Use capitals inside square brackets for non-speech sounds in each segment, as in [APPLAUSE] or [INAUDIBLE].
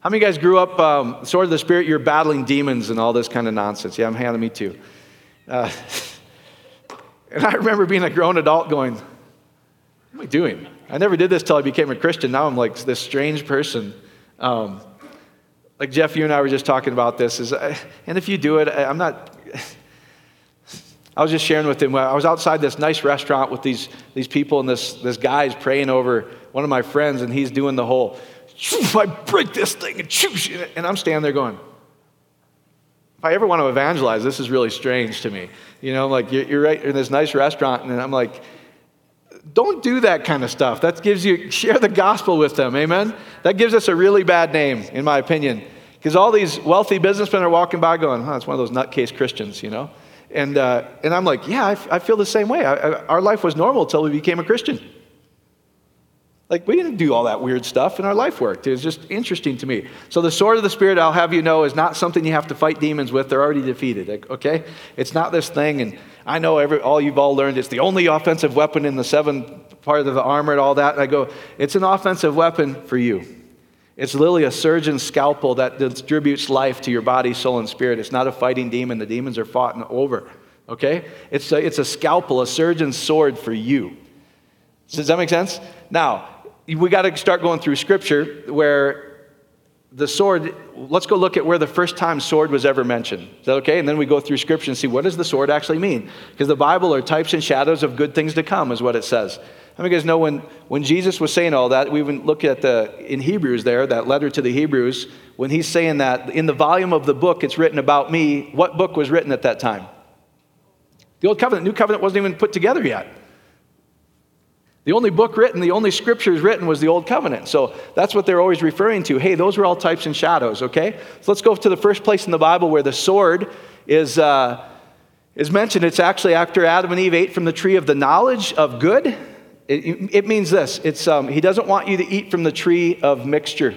How many guys grew up, um, sword of the Spirit, you're battling demons and all this kind of nonsense? Yeah, I'm handing me too. Uh, [LAUGHS] and I remember being a grown adult going, What am I doing? I never did this till I became a Christian. Now I'm like this strange person. Um, like Jeff, you and I were just talking about this. Is, uh, and if you do it, I'm not. I was just sharing with him. I was outside this nice restaurant with these, these people, and this, this guy's praying over one of my friends, and he's doing the whole I break this thing and And I'm standing there going, if I ever want to evangelize, this is really strange to me. You know, like you're, right in this nice restaurant, and I'm like, don't do that kind of stuff. That gives you, share the gospel with them, amen? That gives us a really bad name, in my opinion. Because all these wealthy businessmen are walking by going, huh, it's one of those nutcase Christians, you know? And, uh, and I'm like, yeah, I, feel the same way. I, I, our life was normal until we became a Christian. Like, we didn't do all that weird stuff, and our life worked. It was just interesting to me. So, the sword of the Spirit, I'll have you know, is not something you have to fight demons with. They're already defeated, okay? It's not this thing, and I know every, all you've all learned it's the only offensive weapon in the seven part of the armor and all that. And I go, it's an offensive weapon for you. It's literally a surgeon's scalpel that distributes life to your body, soul, and spirit. It's not a fighting demon. The demons are fought and over, okay? It's a, it's a scalpel, a surgeon's sword for you. Does that make sense? Now, we got to start going through scripture where the sword, let's go look at where the first time sword was ever mentioned. Is that okay? And then we go through scripture and see what does the sword actually mean? Because the Bible are types and shadows of good things to come, is what it says. How many of you guys know when, when Jesus was saying all that, we even look at the in Hebrews there, that letter to the Hebrews, when he's saying that in the volume of the book it's written about me, what book was written at that time? The Old Covenant, New Covenant wasn't even put together yet. The only book written, the only scriptures written was the Old Covenant. So that's what they're always referring to. Hey, those were all types and shadows, okay? So let's go to the first place in the Bible where the sword is, uh, is mentioned. It's actually after Adam and Eve ate from the tree of the knowledge of good. It, it means this it's, um, He doesn't want you to eat from the tree of mixture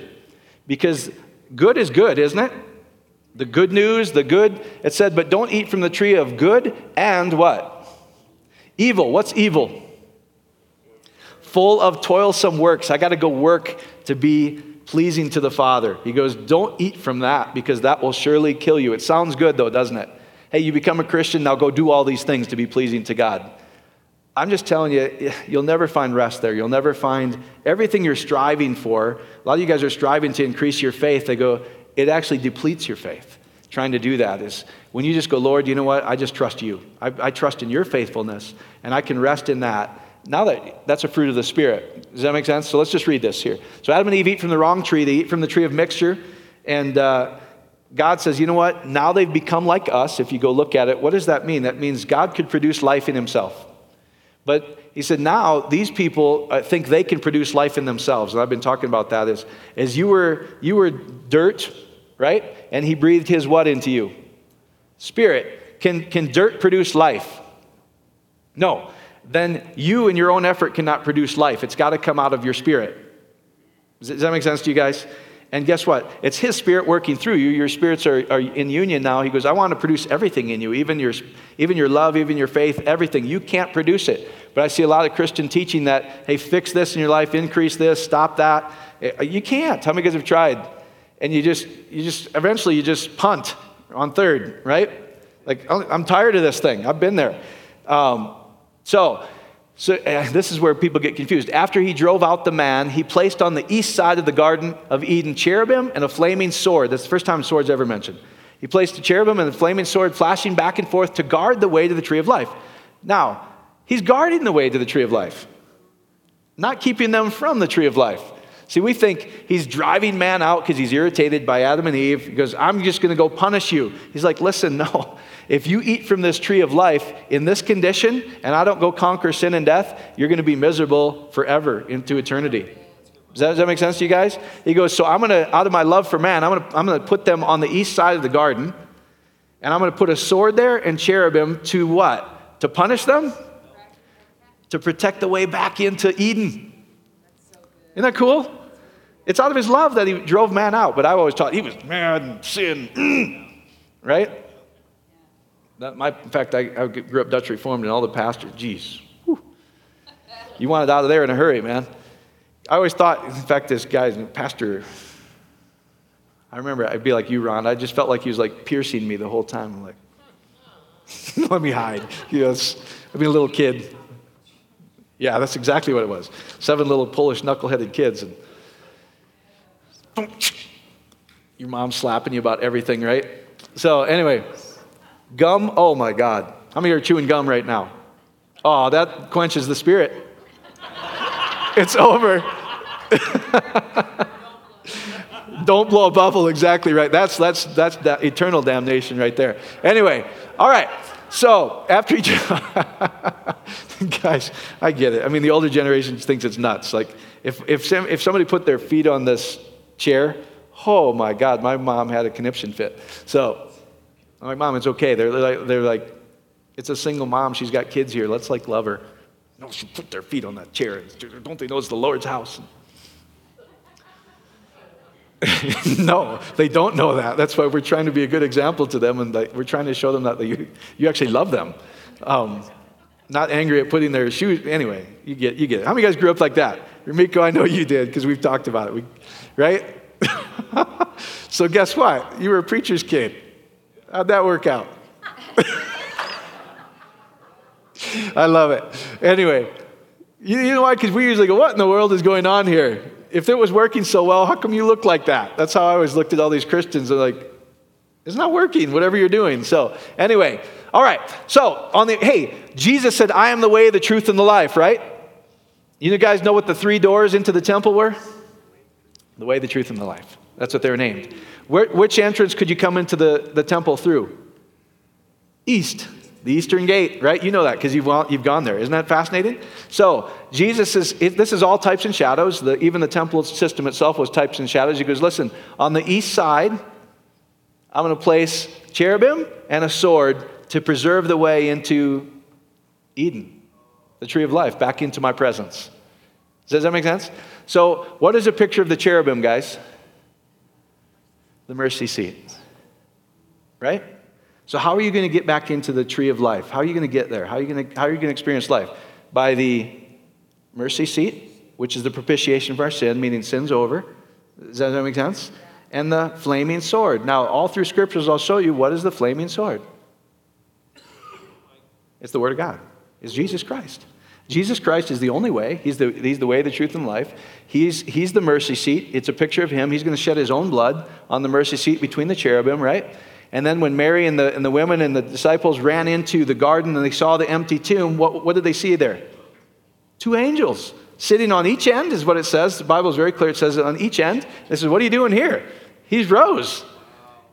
because good is good, isn't it? The good news, the good, it said, but don't eat from the tree of good and what? Evil. What's evil? Full of toilsome works. I got to go work to be pleasing to the Father. He goes, Don't eat from that because that will surely kill you. It sounds good though, doesn't it? Hey, you become a Christian, now go do all these things to be pleasing to God. I'm just telling you, you'll never find rest there. You'll never find everything you're striving for. A lot of you guys are striving to increase your faith. They go, it actually depletes your faith. Trying to do that is when you just go, Lord, you know what? I just trust you. I, I trust in your faithfulness, and I can rest in that now that that's a fruit of the Spirit. Does that make sense? So let's just read this here. So Adam and Eve eat from the wrong tree, they eat from the tree of mixture. And uh, God says, you know what? Now they've become like us. If you go look at it, what does that mean? That means God could produce life in himself. But he said, now these people uh, think they can produce life in themselves. And I've been talking about that as, as you, were, you were dirt, right? And he breathed his what into you? Spirit. Can, can dirt produce life? No then you in your own effort cannot produce life. It's got to come out of your spirit. Does that make sense to you guys? And guess what? It's His Spirit working through you. Your spirits are, are in union now. He goes, I want to produce everything in you, even your, even your love, even your faith, everything. You can't produce it. But I see a lot of Christian teaching that, hey, fix this in your life, increase this, stop that. Eh, you can't. How many guys have tried? And you just, you just, eventually you just punt on third, right? Like, oh, I'm tired of this thing. I've been there. Um, so, so this is where people get confused. After he drove out the man, he placed on the east side of the Garden of Eden cherubim and a flaming sword. That's the first time sword's ever mentioned. He placed a cherubim and a flaming sword flashing back and forth to guard the way to the tree of life. Now, he's guarding the way to the tree of life, not keeping them from the tree of life. See, we think he's driving man out because he's irritated by Adam and Eve. He goes, I'm just going to go punish you. He's like, listen, no. If you eat from this tree of life in this condition and I don't go conquer sin and death, you're going to be miserable forever into eternity. Does that, does that make sense to you guys? He goes, So I'm going to, out of my love for man, I'm going to, I'm going to put them on the east side of the garden and I'm going to put a sword there and cherubim to what? To punish them? To protect the way back into Eden. Isn't that cool? It's out of his love that he drove man out, but I always taught he was mad and sin, [CLEARS THROAT] right? That, my, in fact, I, I, grew up Dutch Reformed, and all the pastors, geez, whew, you wanted out of there in a hurry, man. I always thought, in fact, this guy's pastor, I remember I'd be like you, Ron. I just felt like he was like piercing me the whole time. I'm like, [LAUGHS] let me hide. Yes, I'd be a little kid. Yeah, that's exactly what it was. Seven little Polish knuckleheaded kids. And your mom slapping you about everything, right? So, anyway, gum, oh my God. How many are chewing gum right now? Oh, that quenches the spirit. it's over. [LAUGHS] Don't blow a bubble, exactly right. That's, that's, that's that eternal damnation right there. Anyway, all right. So after each, [LAUGHS] guys, I get it. I mean, the older generation thinks it's nuts. Like, if, if, if somebody put their feet on this chair, oh my God, my mom had a conniption fit. So I'm like, Mom, it's okay. They're like, they're like, it's a single mom. She's got kids here. Let's like love her. No, she put their feet on that chair. Don't they know it's the Lord's house? [LAUGHS] no, they don't know that. That's why we're trying to be a good example to them, and we're trying to show them that you, you actually love them. Um, not angry at putting their shoes. Anyway, you get, you get it. How many guys grew up like that? Remiko, I know you did because we've talked about it. We, right? [LAUGHS] so guess what? You were a preacher's kid. How'd that work out? [LAUGHS] I love it. Anyway, you, you know why? Because we usually go, what in the world is going on here? If it was working so well, how come you look like that? That's how I always looked at all these Christians. They're like, it's not working, whatever you're doing. So, anyway, all right. So, on the, hey, Jesus said, I am the way, the truth, and the life, right? You guys know what the three doors into the temple were? The way, the truth, and the life. That's what they're named. Where, which entrance could you come into the, the temple through? East the eastern gate, right? You know that because you've, you've gone there. Isn't that fascinating? So, Jesus is, this is all types and shadows. The, even the temple system itself was types and shadows. He goes, listen, on the east side, I'm going to place cherubim and a sword to preserve the way into Eden, the tree of life, back into my presence. Does that make sense? So, what is a picture of the cherubim, guys? The mercy seat. Right? So, how are you going to get back into the tree of life? How are you going to get there? How are you going to, how are you going to experience life? By the mercy seat, which is the propitiation for our sin, meaning sin's over. Does that make sense? And the flaming sword. Now, all through scriptures, I'll show you what is the flaming sword. It's the Word of God. It's Jesus Christ. Jesus Christ is the only way. He's the, he's the way, the truth, and life. He's, he's the mercy seat. It's a picture of Him. He's going to shed His own blood on the mercy seat between the cherubim, right? And then when Mary and the, and the women and the disciples ran into the garden and they saw the empty tomb, what, what did they see there? Two angels sitting on each end, is what it says. The Bible is very clear. It says on each end. They says, What are you doing here? He's rose.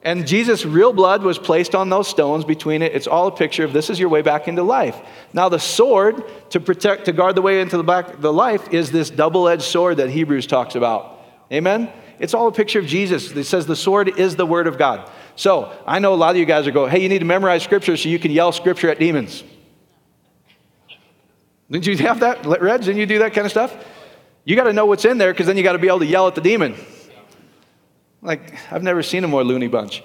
And Jesus' real blood was placed on those stones between it. It's all a picture of this is your way back into life. Now, the sword to protect, to guard the way into the back the life is this double edged sword that Hebrews talks about. Amen? It's all a picture of Jesus. It says the sword is the word of God. So I know a lot of you guys are going, hey, you need to memorize scripture so you can yell scripture at demons. Didn't you have that, Reg? Didn't you do that kind of stuff? You got to know what's in there because then you got to be able to yell at the demon. Like, I've never seen a more loony bunch.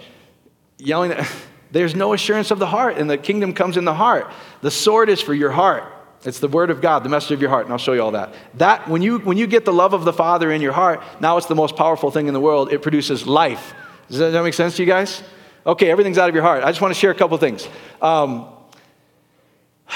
Yelling, at, [LAUGHS] there's no assurance of the heart, and the kingdom comes in the heart. The sword is for your heart. It's the word of God, the message of your heart, and I'll show you all that. That when you when you get the love of the Father in your heart, now it's the most powerful thing in the world. It produces life. Does that, make sense to you guys? Okay, everything's out of your heart. I just want to share a couple things. Um, [SIGHS]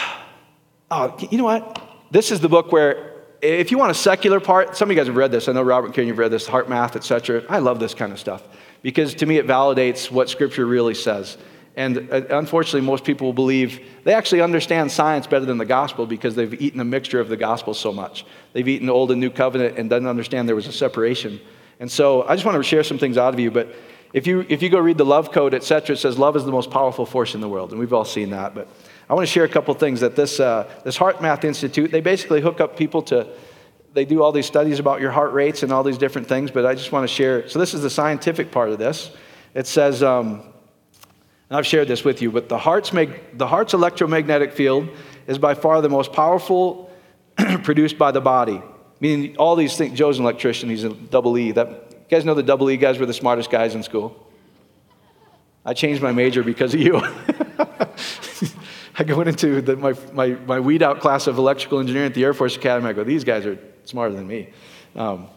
oh, you know what? This is the book where, if you want a secular part, some of you guys have read this. I know Robert Karen, you've read this, HeartMath, etc. I love this kind of stuff because to me it validates what Scripture really says. And uh, unfortunately, most people believe they actually understand science better than the gospel because they've eaten a mixture of the gospel so much. They've eaten Old and New Covenant and doesn't understand there was a separation. And so I just want to share some things out of you, but if you, if you go read the love code, et cetera, it says love is the most powerful force in the world. And we've all seen that. But I want to share a couple things that this, uh, this HeartMath Institute, they basically hook up people to, they do all these studies about your heart rates and all these different things. But I just want to share. So this is the scientific part of this. It says, um, and I've shared this with you, but the heart's, make, the heart's electromagnetic field is by far the most powerful [CLEARS THROAT] produced by the body. Meaning all these things, Joe's an electrician, he's a double E. That you guys know the double E guys were the smartest guys in school? I changed my major because of you. [LAUGHS] I go into the, my, my, my weed out class of electrical engineering at the Air Force Academy. I go, these guys are smarter than me. Um,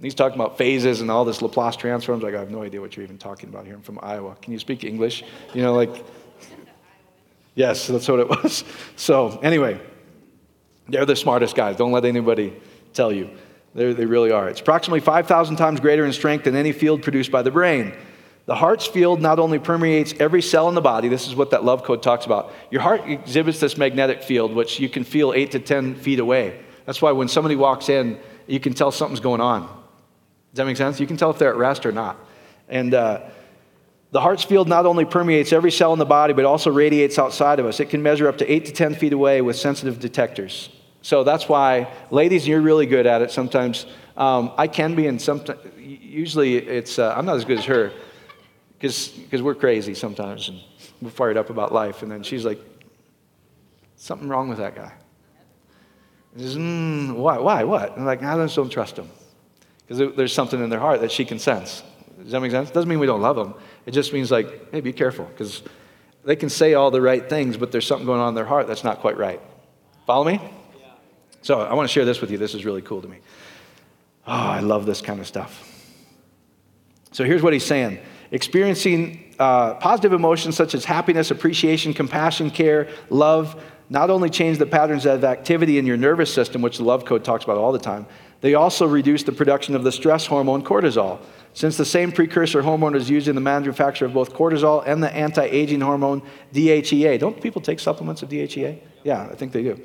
he's talking about phases and all this Laplace transforms. Like, I have no idea what you're even talking about here. I'm from Iowa. Can you speak English? You know, like, yes, that's what it was. [LAUGHS] So, anyway, they're the smartest guys. Don't let anybody tell you. They're, they really are. It's approximately 5,000 times greater in strength than any field produced by the brain. The heart's field not only permeates every cell in the body, this is what that love code talks about. Your heart exhibits this magnetic field, which you can feel eight to 10 feet away. That's why when somebody walks in, you can tell something's going on. Does that make sense? You can tell if they're at rest or not. And uh, the heart's field not only permeates every cell in the body, but also radiates outside of us. It can measure up to eight to 10 feet away with sensitive detectors. So that's why, ladies, you're really good at it sometimes. Um, I can be, and sometimes, usually it's, uh, I'm not as good as her because we're crazy sometimes and we're fired up about life. And then she's like, something wrong with that guy. And says, mm, why, why, what? And I'm like, I just don't trust him. Because there's something in their heart that she can sense. Does that make sense? Doesn't mean we don't love them. It just means like, hey, be careful. Because they can say all the right things, but there's something going on in their heart that's not quite right. Follow me? So I want to share this with you. This is really cool to me. Oh, I love this kind of stuff. So here's what he's saying Experiencing uh, positive emotions such as happiness, appreciation, compassion, care, love, not only change the patterns of activity in your nervous system, which the love code talks about all the time, they also reduce the production of the stress hormone cortisol. Since the same precursor hormone is used in the manufacture of both cortisol and the anti aging hormone DHEA. Don't people take supplements of DHEA? Yeah, I think they do.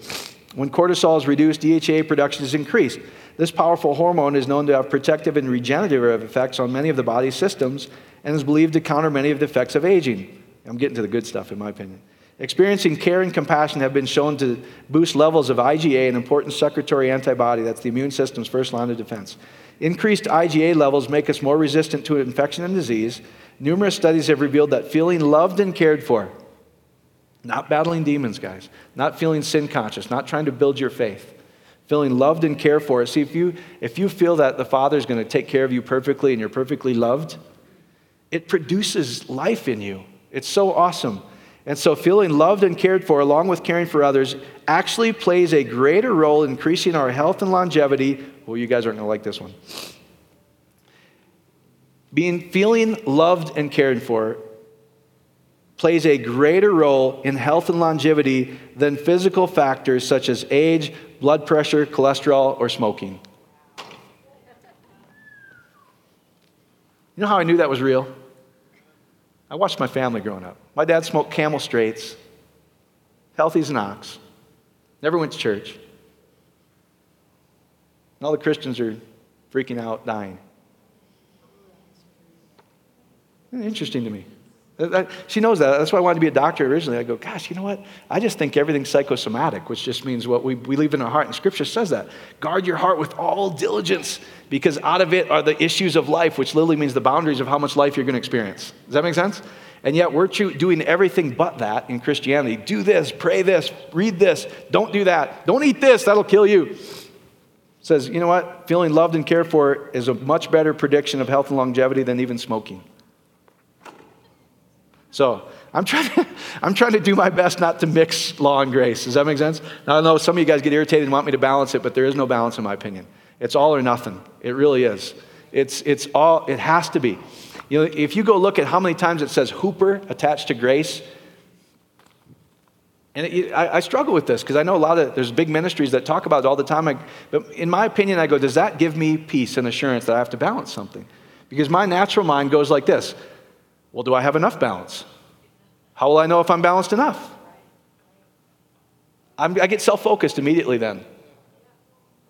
When cortisol is reduced, DHEA production is increased. This powerful hormone is known to have protective and regenerative effects on many of the body's systems and is believed to counter many of the effects of aging. I'm getting to the good stuff, in my opinion. Experiencing care and compassion have been shown to boost levels of IgA, an important secretory antibody that's the immune system's first line of defense. Increased IgA levels make us more resistant to infection and disease. Numerous studies have revealed that feeling loved and cared for, not battling demons, guys, not feeling sin conscious, not trying to build your faith, feeling loved and cared for. See, if you, if you feel that the Father is going to take care of you perfectly and you're perfectly loved, it produces life in you. It's so awesome. And so, feeling loved and cared for, along with caring for others, actually plays a greater role in increasing our health and longevity. Well, you guys aren't going to like this one. Being feeling loved and cared for plays a greater role in health and longevity than physical factors such as age, blood pressure, cholesterol, or smoking. You know how I knew that was real? I watched my family growing up. My dad smoked camel straights, healthy as an ox, never went to church. And all the Christians are freaking out, dying. Interesting to me. She knows that. That's why I wanted to be a doctor originally. I go, gosh, you know what? I just think everything's psychosomatic, which just means what we, leave in our heart. And Scripture says that. Guard your heart with all diligence, because out of it are the issues of life, which literally means the boundaries of how much life you're going to experience. Does that make sense? And yet we're doing everything but that in Christianity. Do this, pray this, read this, don't do that, don't eat this, that'll kill you. It says, you know what? Feeling loved and cared for is a much better prediction of health and longevity than even smoking. So I'm trying, to, [LAUGHS] I'm trying to do my best not to mix law and grace. Does that make sense? Now, I know some of you guys get irritated and want me to balance it, but there is no balance in my opinion. It's all or nothing. It really is. It's, it's all, it has to be. You know, if you go look at how many times it says hyper attached to grace, and it, I, I, struggle with this because I know a lot of, there's big ministries that talk about it all the time. I, but in my opinion, I go, does that give me peace and assurance that I have to balance something? Because my natural mind goes like this well, do I have enough balance? How will I know if I'm balanced enough? I'm, i get self focused immediately then.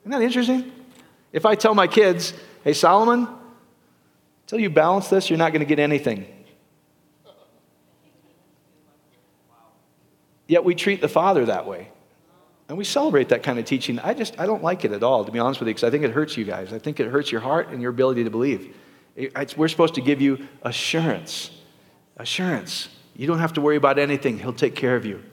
Isn't that interesting? If I tell my kids, hey, Solomon, until you balance this, you're not going to get anything. Yet we treat the Father that way. And we celebrate that kind of teaching. I just, I don't like it at all, to be honest with you, because I think it hurts you guys. I think it hurts your heart and your ability to believe. It's, we're supposed to give you assurance. Assurance. You don't have to worry about anything, He'll take care of you.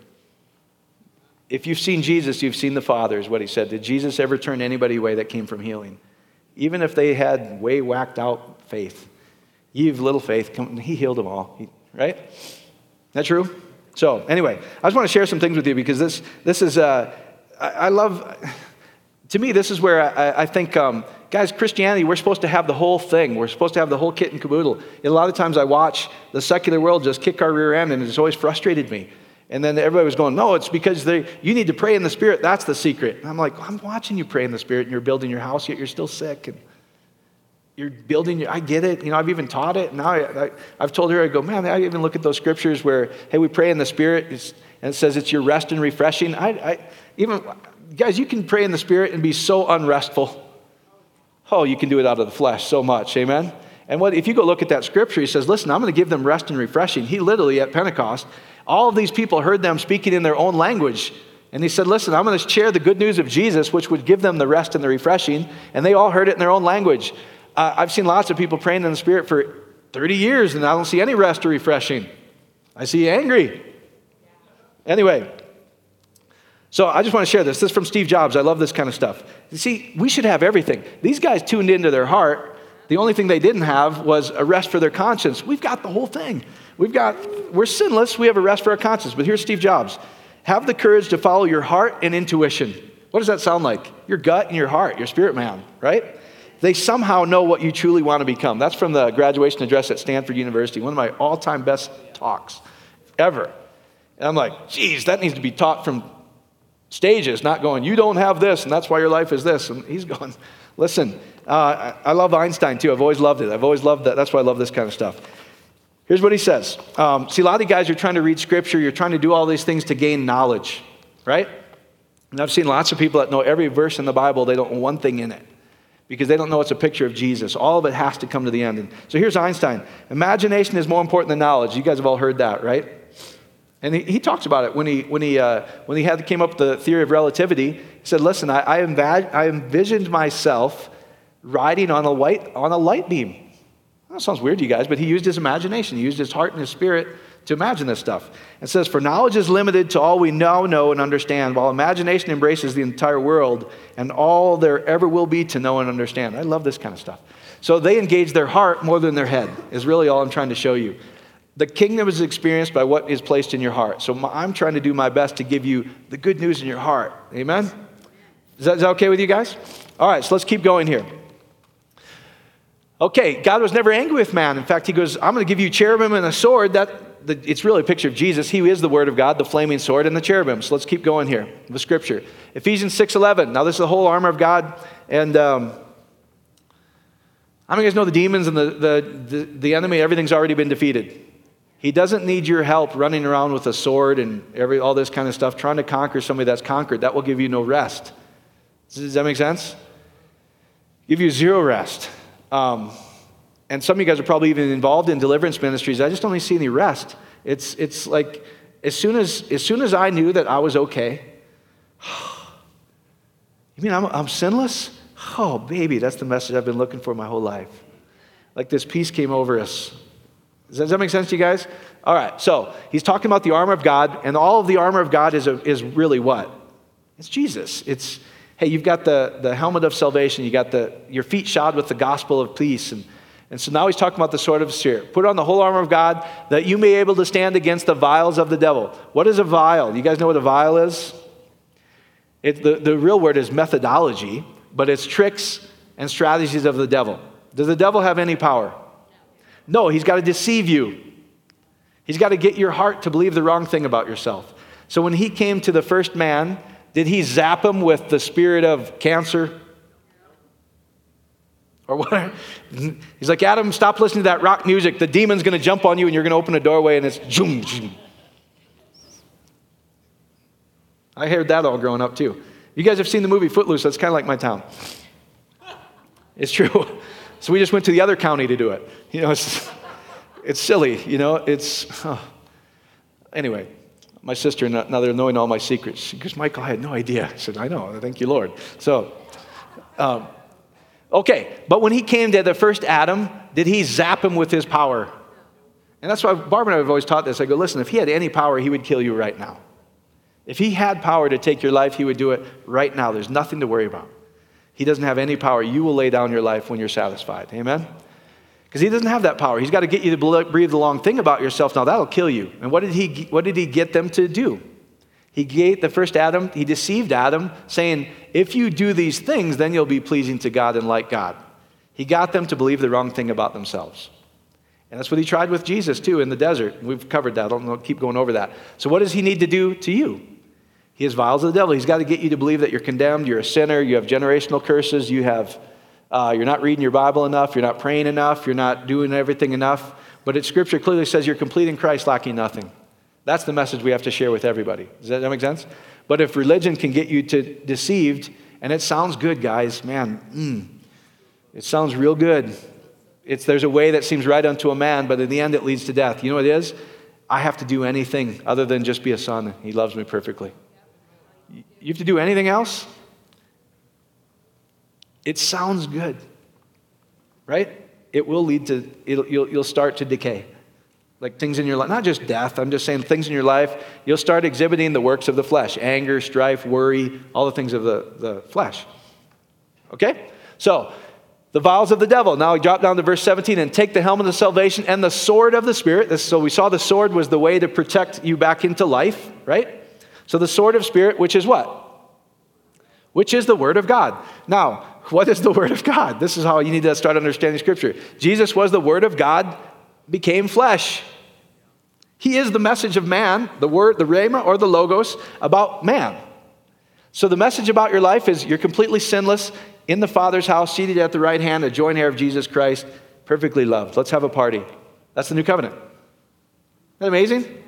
If you've seen Jesus, you've seen the Father, is what He said. Did Jesus ever turn anybody away that came from healing? Even if they had way whacked out faith. Ye have little faith, come, He healed them all, he, right? That true? So, anyway, I just want to share some things with you because this, this is, uh, I, I love, to me, this is where I, I think um, guys, Christianity, we're supposed to have the whole thing. We're supposed to have the whole kit and caboodle. And a lot of times I watch the secular world just kick our rear end, and it's always frustrated me. And then everybody was going, no, it's because they, you need to pray in the Spirit. That's the secret. And I'm like, I'm watching you pray in the Spirit, and you're building your house, yet you're still sick. And you're building your, I get it. You know, I've even taught it. Now I, have told her, I go, man, I even look at those scriptures where, hey, we pray in the Spirit, and it says it's your rest and refreshing. I, I even, guys, you can pray in the Spirit and be so unrestful. Oh, you can do it out of the flesh so much. Amen? And what, if you go look at that scripture, he says, listen, I'm going to give them rest and refreshing. He literally, at Pentecost, all of these people heard them speaking in their own language. And he said, Listen, I'm going to share the good news of Jesus, which would give them the rest and the refreshing. And they all heard it in their own language. Uh, I've seen lots of people praying in the Spirit for 30 years, and I don't see any rest or refreshing. I see angry. Anyway, so I just want to share this. This is from Steve Jobs. I love this kind of stuff. You see, we should have everything. These guys tuned into their heart. The only thing they didn't have was a rest for their conscience. We've got the whole thing. We've got, we're sinless, we have a rest for our conscience. But here's Steve Jobs have the courage to follow your heart and intuition. What does that sound like? Your gut and your heart, your spirit man, right? They somehow know what you truly want to become. That's from the graduation address at Stanford University, one of my all time best talks ever. And I'm like, geez, that needs to be taught from stages, not going, you don't have this, and that's why your life is this. And he's [LAUGHS] going, listen, uh, I love Einstein too. I've always loved it. I've always loved that. That's why I love this kind of stuff. Here's what he says. Um, see, a lot of you guys are trying to read scripture, you're trying to do all these things to gain knowledge, right? And I've seen lots of people that know every verse in the Bible, they don't know one thing in it because they don't know it's a picture of Jesus. All of it has to come to the end. And so here's Einstein Imagination is more important than knowledge. You guys have all heard that, right? And he, he talks about it when he, when he, uh, when he had, came up with the theory of relativity. He said, Listen, I, I, env- I envisioned myself riding on a, white, on a light beam. That sounds weird to you guys, but he used his imagination. He used his heart and his spirit to imagine this stuff. It says, For knowledge is limited to all we now know and understand, while imagination embraces the entire world and all there ever will be to know and understand. I love this kind of stuff. So they engage their heart more than their head, is really all I'm trying to show you. The kingdom is experienced by what is placed in your heart. So I'm trying to do my best to give you the good news in your heart. Amen? Is that, is that okay with you guys? All right, so let's keep going here. Okay, God was never angry with man. In fact, he goes, I'm going to give you cherubim and a sword. That the, it's really a picture of Jesus. He is the word of God, the flaming sword and the cherubim. So let's keep going here. The scripture. Ephesians 6.11. Now this is the whole armor of God. And um, how many of you guys know the demons and the, the, the, the enemy, everything's already been defeated. He doesn't need your help running around with a sword and every, all this kind of stuff, trying to conquer somebody that's conquered. That will give you no rest. Does that make sense? Give you zero rest. Um, and some of you guys are probably even involved in deliverance ministries. I just don't see any rest. It's, it's like as soon as, as soon as I knew that I was okay, [SIGHS] you mean I'm, I'm sinless? Oh, baby, that's the message I've been looking for my whole life. Like this peace came over us. Does that make sense to you guys? All right, so he's talking about the armor of God, and all of the armor of God is, a, is really what? It's Jesus. It's hey, you've got the, the helmet of salvation, you got the, your feet shod with the gospel of peace. And, and so now he's talking about the sword of the Spirit. Put on the whole armor of God that you may be able to stand against the wiles of the devil. What is a wile? You guys know what a wile is? It, the, the real word is methodology, but it's tricks and strategies of the devil. Does the devil have any power? No, he's got to deceive you. He's got to get your heart to believe the wrong thing about yourself. So when he came to the first man did he zap him with the spirit of cancer? Or what? [LAUGHS] He's like, Adam, stop listening to that rock music. The demon's going to jump on you and you're going to open a doorway and it's zoom, zoom. I heard that all growing up too. You guys have seen the movie Footloose. That's kind of like my town. It's true. [LAUGHS] So we just went to the other county to do it. You know, it's, it's silly, you know, it's. Oh. Anyway, my sister, now they're knowing all my secrets. She goes, Michael, I had no idea. I said, I know. Thank you, Lord. So, um, okay. But when he came to the first Adam, did he zap him with his power? And that's why Barbara and I have always taught this. I go, listen, if he had any power, he would kill you right now. If he had power to take your life, he would do it right now. There's nothing to worry about. He doesn't have any power. You will lay down your life when you're satisfied. Amen? Because he doesn't have that power. He's got to get you to breathe the long thing about yourself. Now, that'll kill you. And what did, he, what did he get them to do? He gave the first Adam, he deceived Adam, saying, If you do these things, then you'll be pleasing to God and like God. He got them to believe the wrong thing about themselves. And that's what he tried with Jesus, too, in the desert. We've covered that. I don't keep going over that. So, what does he need to do to you? He has wiles of the devil. He's got to get you to believe that you're condemned, you're a sinner, you have generational curses, you have, uh, you're not reading your Bible enough, you're not praying enough, you're not doing everything enough. But Scripture clearly says you're complete in Christ, lacking nothing. That's the message we have to share with everybody. Does that make sense? But if religion can get you to deceived, and it sounds good, guys, man, mm, it sounds real good. It's, there's a way that seems right unto a man, but in the end it leads to death. You know what it is? I have to do anything other than just be a son. He loves me perfectly. You have to do anything else? It sounds good, right? It will lead to, you'll, you'll start to decay like things in your life, not just death, I'm just saying things in your life, you'll start exhibiting the works of the flesh anger, strife, worry, all the things of the, the flesh. Okay? So, the wiles of the devil. Now we drop down to verse 17 and take the helmet of salvation and the sword of the Spirit. So we saw the sword was the way to protect you back into life, right? So the sword of Spirit, which is what? Which is the Word of God. Now, what is the [LAUGHS] Word of God? This is how you need to start understanding Scripture. Jesus was the Word of God, became flesh. He is the message of man, the word, the rhema or the logos about man. So the message about your life is you're completely sinless in the Father's house, seated at the right hand, a joint heir of Jesus Christ, perfectly loved. Let's have a party. That's the new covenant. Isn't that amazing?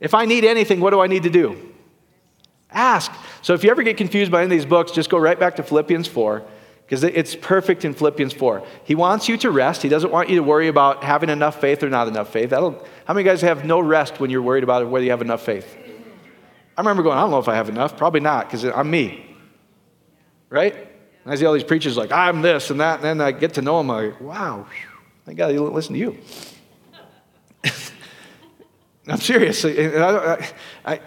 If I need anything, what do I need to do? Ask. So if you ever get confused by any of these books, just go right back to Philippians 4 because it's perfect in Philippians 4. He wants you to rest. He doesn't want you to worry about having enough faith or not enough faith. That'll, how many guys have no rest when you're worried about whether you have enough faith? I remember going, I don't know if I have enough. Probably not, because I'm me. Right? And I see all these preachers like, I'm this and that, and then I get to know them. I'm like, wow, thank God they listen to you. [LAUGHS] I'm serious. I, I, I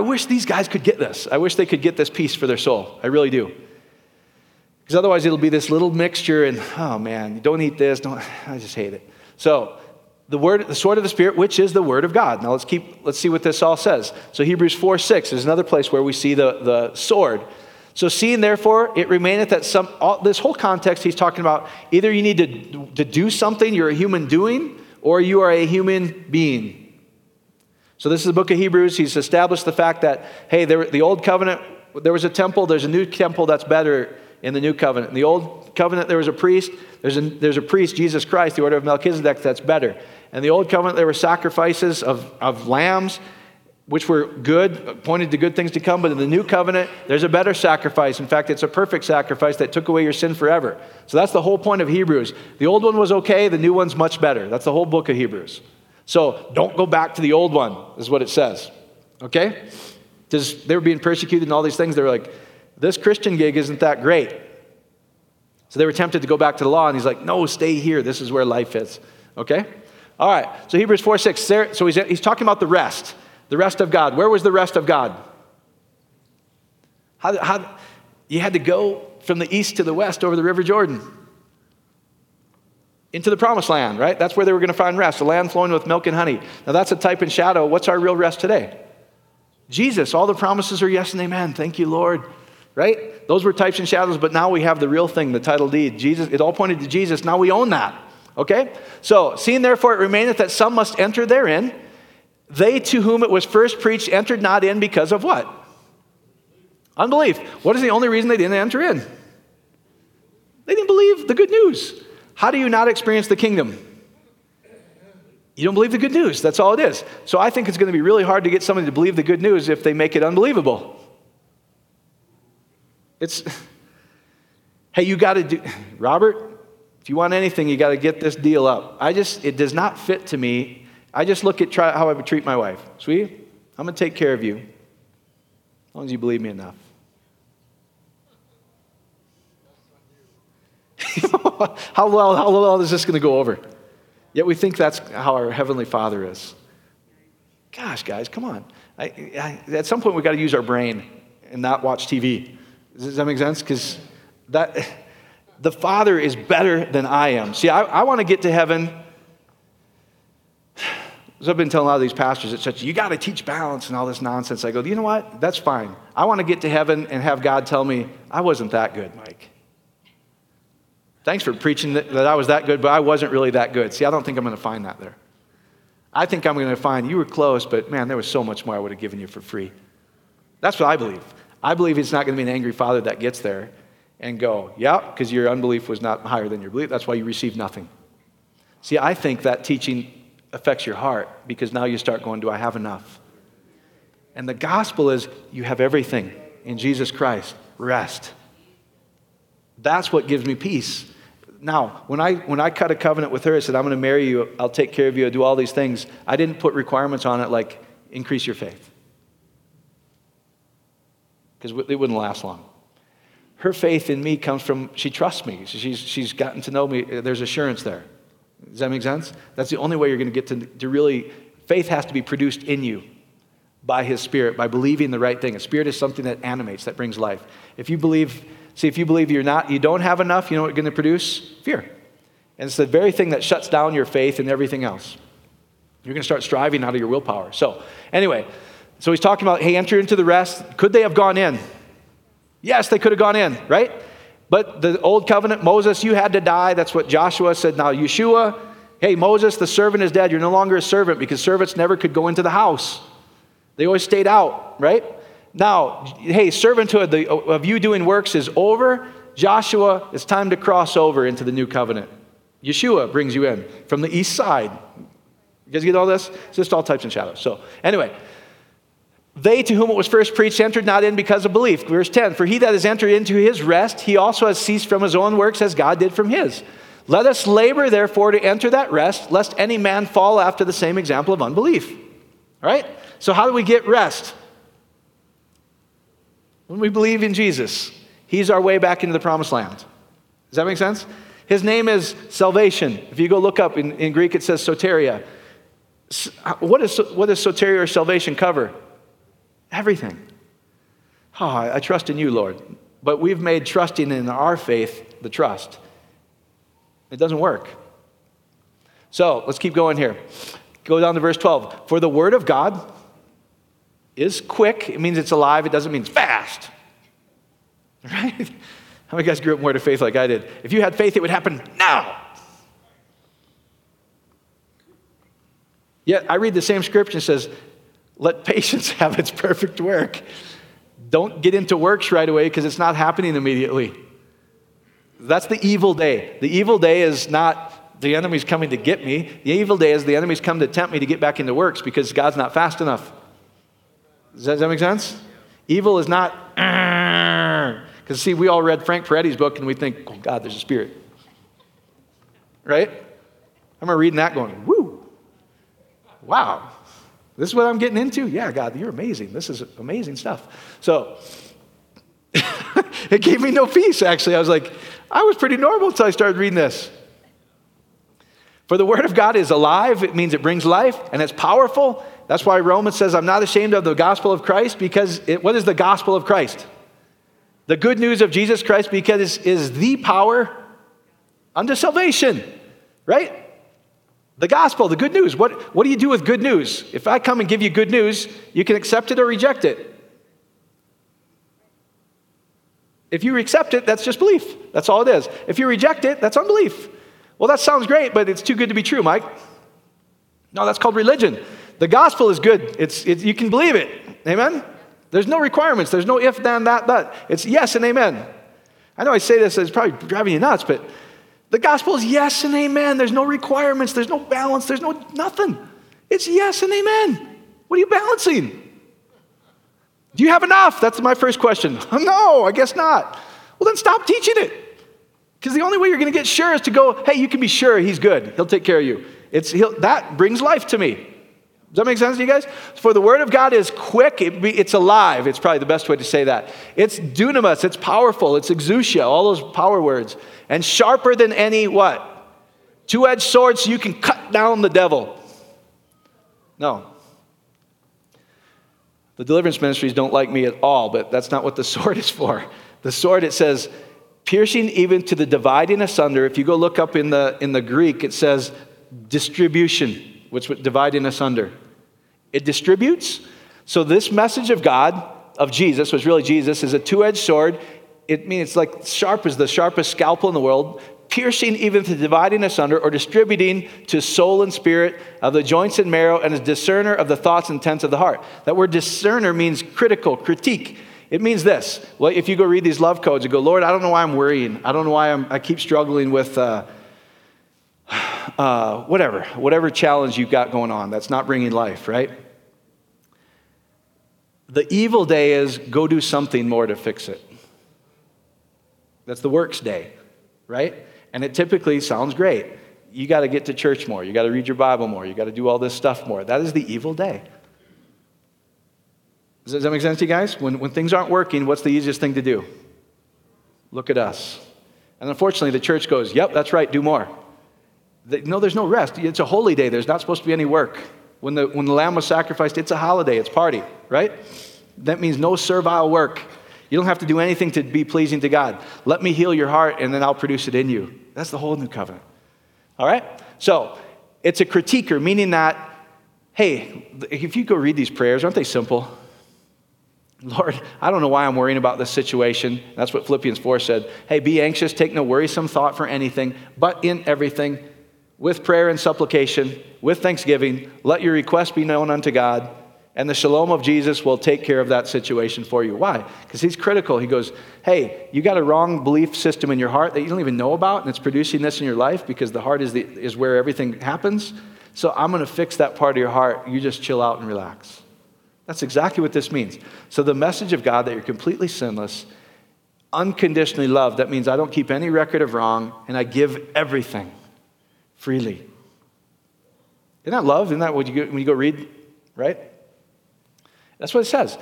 wish these guys could get this. I wish they could get this peace for their soul. I really do. Because otherwise it'll be this little mixture and, oh man, don't eat this, don't, I just hate it. So, the word, the sword of the Spirit, which is the word of God. Now let's keep, let's see what this all says. So Hebrews 4, 6 is another place where we see the, the sword. So seeing therefore it remaineth that some, all, this whole context he's talking about, either you need to, to do something, you're a human doing, or you are a human being. So this is the book of Hebrews. He's established the fact that, hey, there, the old covenant, there was a temple, there's a new temple that's better in the new covenant. In the old covenant, there was a priest. There's a, there's a priest, Jesus Christ, the order of Melchizedek, that's better. In the old covenant, there were sacrifices of, of lambs, which were good, pointed to good things to come. But in the new covenant, there's a better sacrifice. In fact, it's a perfect sacrifice that took away your sin forever. So that's the whole point of Hebrews. The old one was okay, the new one's much better. That's the whole book of Hebrews. So don't go back to the old one, is what it says. Okay? Because they were being persecuted and all these things. They were like, this Christian gig isn't that great. So they were tempted to go back to the law, and he's like, no, stay here. This is where life is. Okay? All right. So Hebrews 4 6. So he's, he's talking about the rest, the rest of God. Where was the rest of God? How, how, you had to go from the east to the west over the River Jordan into the promised land, right? That's where they were going to find rest, a land flowing with milk and honey. Now, that's a type and shadow. What's our real rest today? Jesus. All the promises are yes and amen. Thank you, Lord right? Those were types and shadows, but now we have the real thing, the title deed. Jesus, it all pointed to Jesus. Now we own that. Okay? So, seeing therefore it remaineth that some must enter therein, they to whom it was first preached entered not in because of what? Unbelief. What is the only reason they didn't enter in? They didn't believe the good news. How do you not experience the kingdom? You don't believe the good news. That's all it is. So I think it's going to be really hard to get somebody to believe the good news if they make it unbelievable. It's, [LAUGHS] hey, you got to do, [SIGHS] Robert, if you want anything, you got to get this deal up. I just, it does not fit to me. I just look at try, how I would treat my wife. Sweetie, I'm going to take care of you as long as you believe me enough. [LAUGHS] [LAUGHS] how well, how well is this going to go over? Yet we think that's how our Heavenly Father is. Gosh, guys, come on. I, I, at some point, we've got to use our brain and not watch TV. Does that make sense? Because that the Father is better than I am. See, I, I want to get to heaven. So I've been telling a lot of these pastors at such, you got to teach balance and all this nonsense. I go, you know what? That's fine. I want to get to heaven and have God tell me, I wasn't that good, Mike. Thanks for preaching that, that I was that good, but I wasn't really that good. See, I don't think I'm going to find that there. I think I'm going to find you were close, but man, there was so much more I would have given you for free. That's what I believe. I believe he's not going to be an angry father that gets there and go, yeah, because your unbelief was not higher than your belief. That's why you received nothing. See, I think that teaching affects your heart because now you start going, Do I have enough? And the gospel is you have everything in Jesus Christ. Rest. That's what gives me peace. Now, when I, when I cut a covenant with her, I said, I'm going to marry you, I'll take care of you, I'll do all these things. I didn't put requirements on it like increase your faith. Because it wouldn't last long. Her faith in me comes from, she trusts me. She's, she's gotten to know me. There's assurance there. Does that make sense? That's the only way you're going to get to, to really, faith has to be produced in you by His Spirit, by believing the right thing. A spirit is something that animates, that brings life. If you believe, see, if you believe you're not, you don't have enough, you know what you're going to produce? Fear. And it's the very thing that shuts down your faith and everything else. You're going to start striving out of your willpower. So, anyway, so he's talking about, hey, enter into the rest. Could they have gone in? Yes, they could have gone in, right? But the old covenant, Moses, you had to die. That's what Joshua said. Now, Yeshua, hey, Moses, the servant is dead. You're no longer a servant because servants never could go into the house. They always stayed out, right? Now, hey, servanthood of you doing works is over. Joshua, it's time to cross over into the new covenant. Yeshua brings you in from the east side. You guys get all this? It's just all types and shadows. So, anyway, they to whom it was first preached entered not in because of belief. Verse 10 For he that has entered into his rest, he also has ceased from his own works as God did from his. Let us labor, therefore, to enter that rest, lest any man fall after the same example of unbelief. All right? So, how do we get rest? When we believe in Jesus, He's our way back into the promised land. Does that make sense? His name is salvation. If you go look up in, in Greek, it says soteria. Uh, what, is, what does soteria or salvation cover? Everything. Oh, I trust in you, Lord. But we've made trusting in our faith the trust. It doesn't work. So let's keep going here. Go down to verse 12. For the word of God is quick. It means it's alive. It doesn't mean it's fast. [LAUGHS] Right? How many guys grew up word of faith like I did? If you had faith, it would happen now. Yet I read the same scripture and says, let patience [LAUGHS] have its perfect work. Don't get into works right away because it's not happening immediately. That's the evil day. The evil day is not the enemy's coming to get me. The evil day is the enemy's come to tempt me to get back into works because God's not fast enough. Does that, does that make sense? Evil is not, [CLEARS THROAT] because see, we all read Frank Peretti's book and we think, oh, God, there's a spirit. Right? I remember reading that going, woo, wow, this is what I'm getting into? Yeah, God, you're amazing. This is amazing stuff. So [LAUGHS] it gave me no peace, actually. I was like, I was pretty normal until I started reading this. For the word of God is alive, it means it brings life, and it's powerful. That's why Romans says, I'm not ashamed of the gospel of Christ, because it, what is the gospel of Christ? The good news of Jesus Christ, because it is the power unto salvation, right? The gospel, the good news. What, what do you do with good news? If I come and give you good news, you can accept it or reject it. If you accept it, that's just belief. That's all it is. If you reject it, that's unbelief. Well, that sounds great, but it's too good to be true, Mike. No, that's called religion. The gospel is good. It's, it, you can believe it. Amen? There's no requirements. There's no if, then, that, that. It's yes and amen. I know I say this, it's probably driving you nuts, but the gospel is yes and amen. There's no requirements, there's no balance, there's no nothing. It's yes and amen. What are you balancing? Do you have enough? That's my first question. [LAUGHS] no, I guess not. Well, then stop teaching it. Because the only way you're going to get sure is to go, hey, you can be sure he's good. He'll take care of you. It's, that brings life to me. Does that make sense to you guys? For the word of God is quick, it, it's alive. It's probably the best way to say that. It's dunamis, it's powerful, it's exousia, all those power words and sharper than any what? Two edged sword so you can cut down the devil. No. The deliverance ministries don't like me at all, but that's not what the [LAUGHS] sword is for. The sword, it says, piercing even to the dividing asunder. If you go look up in the, in the Greek, it says distribution. Which would dividing us under. It distributes. So this message of God, of Jesus, was really Jesus, is a two-edged sword. It means it's like sharp as the sharpest scalpel in the world, piercing even to dividing asunder or distributing to soul and spirit of the joints and marrow and is discerner of the thoughts and intents of the heart. That word discerner means critical, critique. It means this. Well, if you go read these love codes, you go, Lord, I don't know why I'm worrying. I don't know why I'm, I keep struggling with uh, uh, whatever, whatever challenge you've got going on that's not bringing life, right? The evil day is go do something more to fix it. That's the works day, right? And it typically sounds great. You got to get to church more. You got to read your Bible more. You got to do all this stuff more. That is the evil day. Does that make sense to you guys? When, when things aren't working, what's the easiest thing to do? Look at us. And unfortunately, the church goes, Yep, that's right, do more. No, there's no rest. It's a holy day. There's not supposed to be any work. When the, when the lamb was sacrificed, it's a holiday, it's party, right? That means no servile work. You don't have to do anything to be pleasing to God. Let me heal your heart, and then I'll produce it in you. That's the whole new covenant. All right? So, it's a critiquer, meaning that, hey, if you go read these prayers, aren't they simple? Lord, I don't know why I'm worrying about this situation. That's what Philippians 4 said. Hey, be anxious, take no worrisome thought for anything, but in everything, with prayer and supplication, with thanksgiving, let your request be known unto God, and the shalom of Jesus will take care of that situation for you. Why? Because he's critical. He goes, Hey, you got a wrong belief system in your heart that you don't even know about, and it's producing this in your life because the heart is, the, is where everything happens. So I'm going to fix that part of your heart. You just chill out and relax. That's exactly what this means. So, the message of God that you're completely sinless, unconditionally loved, that means I don't keep any record of wrong and I give everything freely. Isn't that love? Isn't that what you go, when you go read, right? That's what it says.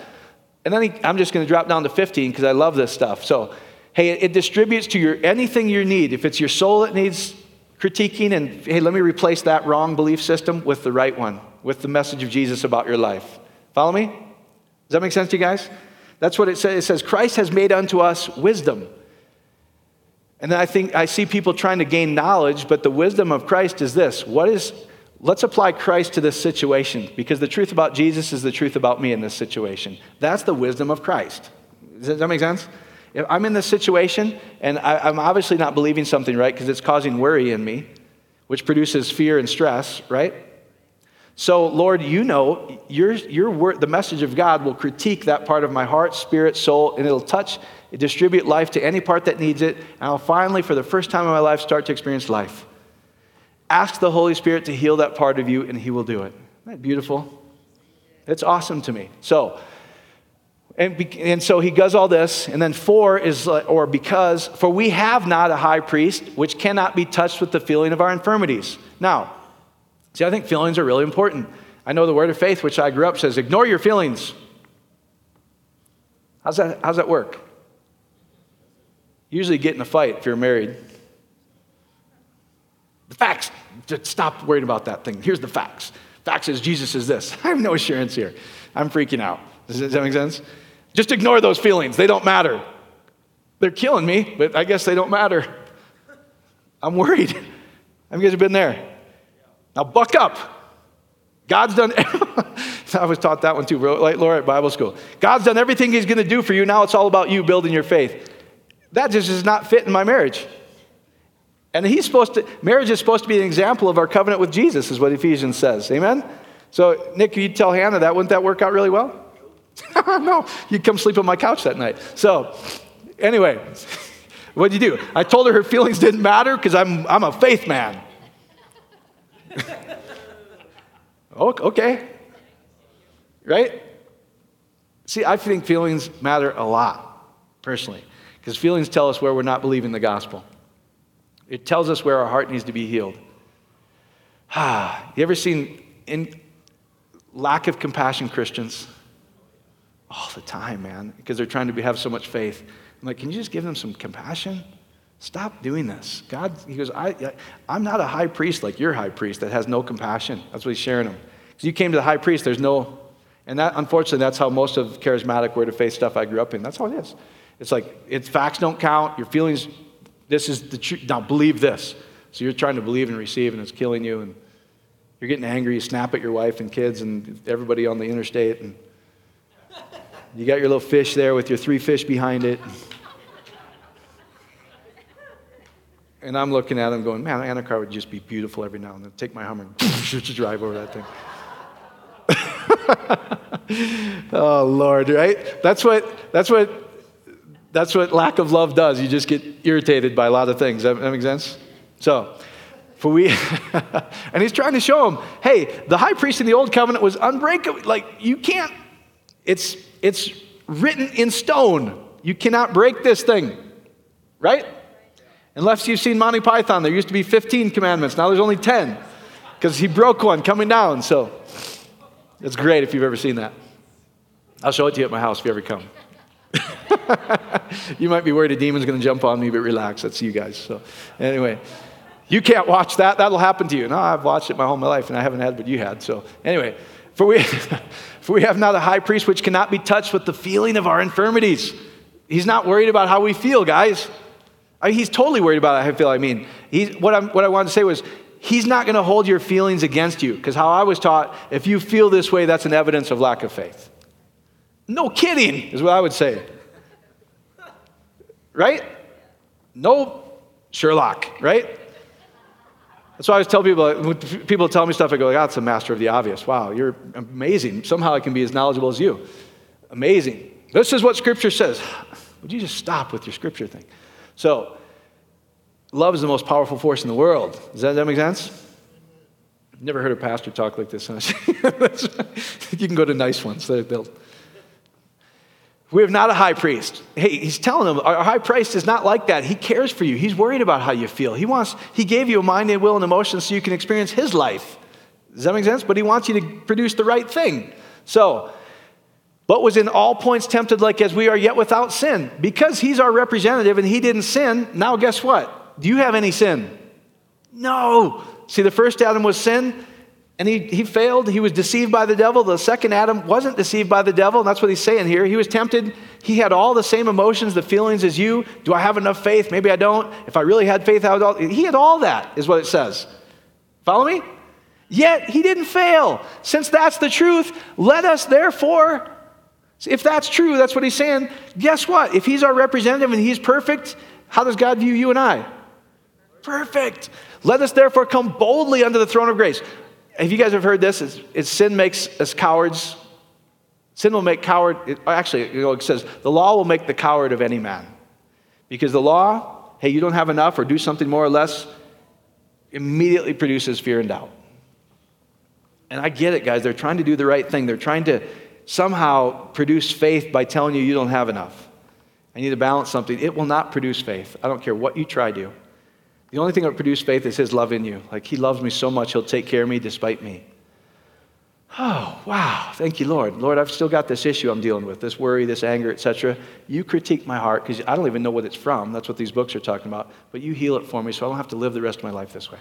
And then he, I'm just going to drop down to 15 because I love this stuff. So, hey, it, it distributes to your anything you need. If it's your soul that needs critiquing, and hey, let me replace that wrong belief system with the right one, with the message of Jesus about your life. Follow me? Does that make sense to you guys? That's what it says. It says, Christ has made unto us wisdom. And then I think I see people trying to gain knowledge, but the wisdom of Christ is this. What is, let's apply Christ to this situation because the truth about Jesus is the truth about me in this situation. That's the wisdom of Christ. Does that make sense? If I'm in this situation and I, am obviously not believing something right because it's causing worry in me, which produces fear and stress, right? So, Lord, you know, your, your word, the message of God will critique that part of my heart, spirit, soul, and it'll touch, distribute life to any part that needs it. And I'll finally, for the first time in my life, start to experience life. Ask the Holy Spirit to heal that part of you, and He will do it. Isn't that beautiful? It's awesome to me. So, and, and so he does all this. And then four is, uh, or because, for we have not a high priest which cannot be touched with the feeling of our infirmities. Now, See, I think feelings are really important. I know the word of faith, which I grew up, says, ignore your feelings. How's that, how's that work? Usually get in a fight if you're married. The facts, stop worrying about that thing. Here's the facts. Facts is Jesus is this. [LAUGHS] I have no assurance here. I'm freaking out. Does that make sense? Just ignore those feelings. They don't matter. They're killing me, but I guess they don't matter. I'm worried. Have you guys been there? Now, buck up. God's done, [LAUGHS] I was taught that one too, like Laura at Bible school. God's done everything He's going to do for you. Now it's all about you building your faith. That just does not fit in my marriage. And he's supposed to, marriage is supposed to be an example of our covenant with Jesus, is what Ephesians says. Amen? So, Nick, you tell Hannah that, wouldn't that work out really well? [LAUGHS] no, you'd come sleep on my couch that night. So, anyway, [LAUGHS] what'd you do? I told her her feelings didn't matter because I'm, I'm a faith man. [LAUGHS] okay. Right? See, I think feelings matter a lot, personally, because feelings tell us where we're not believing the gospel. It tells us where our heart needs to be healed. Ah, [SIGHS] you ever seen in lack of compassion Christians? All the time, man, because they're trying to be, have so much faith. I'm like, can you just give them some compassion? Stop doing this. God, he goes, I, I'm not a high priest like your high priest that has no compassion. That's what he's sharing them. Because you came to the high priest, there's no, and that, unfortunately, that's how most of charismatic word of faith stuff I grew up in, that's how it is. It's like, it's facts don't count, your feelings, this is the truth. Now believe this. So you're trying to believe and receive, and it's killing you. And You're getting angry, you snap at your wife and kids and everybody on the interstate. And you got your little fish there with your three fish behind it. And I'm looking at him going, man, an Anacar would just be beautiful every now and then. Take my Hummer and [LAUGHS] drive over that thing. [LAUGHS] oh, Lord, right? That's what, that's what, that's what lack of love does. You just get irritated by a lot of things. That, that makes sense? So, for we, [LAUGHS] and he's trying to show him, hey, the high priest in the old covenant was unbreakable. Like, you can't, it's, it's written in stone. You cannot break this thing, right? Unless you've seen Monty Python, there used to be 15 commandments. Now there's only 10 because he broke one coming down. So it's great if you've ever seen that. I'll show it to you at my house if you ever come. [LAUGHS] [LAUGHS] you might be worried a demon's going to jump on me, but relax. That's you guys. So anyway, you can't watch that. That'll happen to you. No, I've watched it my whole my life, and I haven't had what you had. So anyway, for we, [LAUGHS] for we have now the high priest which cannot be touched with the feeling of our infirmities. He's not worried about how we feel, guys. I mean, he's totally worried about how I feel. I mean, he's, what, I'm, what I wanted to say was, he's not going to hold your feelings against you. Because how I was taught, if you feel this way, that's an evidence of lack of faith. No kidding, is what I would say. Right? No Sherlock, right? That's why I always tell people, people tell me stuff, I go, that's a master of the obvious. Wow, you're amazing. Somehow I can be as knowledgeable as you. Amazing. This is what Scripture says. [SIGHS] Would you just stop with your Scripture thing? So, love is the most powerful force in the world. Does that, does that make sense? Never heard a pastor talk like this. [LAUGHS] you can go to nice ones. They'll, we have not a high priest. Hey, he's telling them our high priest is not like that. He cares for you. He's worried about how you feel. He wants, he gave you a mind and will and emotions so you can experience his life. Does that make sense? But he wants you to produce the right thing. So, but was in all points tempted like as we are, yet without sin. Because he's our representative and he didn't sin, now guess what? Do you have any sin? No. See, the first Adam was sin, and he, he failed. He was deceived by the devil. The second Adam wasn't deceived by the devil, and that's what he's saying here. He was tempted. He had all the same emotions, the feelings as you. Do I have enough faith? Maybe I don't. If I really had faith, I would all. He had all that, is what it says. Follow me? Yet he didn't fail. Since that's the truth, let us therefore if that's true, that's what he's saying. Guess what? If he's our representative and he's perfect, how does God view you and I? Perfect. Let us therefore come boldly under the throne of grace. Have you guys ever heard this? It's, it's sin makes us cowards. Sin will make coward. It, actually, it says the law will make the coward of any man, because the law, hey, you don't have enough or do something more or less, immediately produces fear and doubt. And I get it, guys. They're trying to do the right thing. They're trying to somehow produce faith by telling you you don't have enough. I need to balance something. It will not produce faith. I don't care what you try to. The only thing that will produce faith is His love in you. Like He loves me so much, He'll take care of me despite me. Oh, wow. Thank you, Lord. Lord, I've still got this issue I'm dealing with, this worry, this anger, etc. You critique my heart because I don't even know what it's from. That's what these books are talking about. But you heal it for me so I don't have to live the rest of my life this way.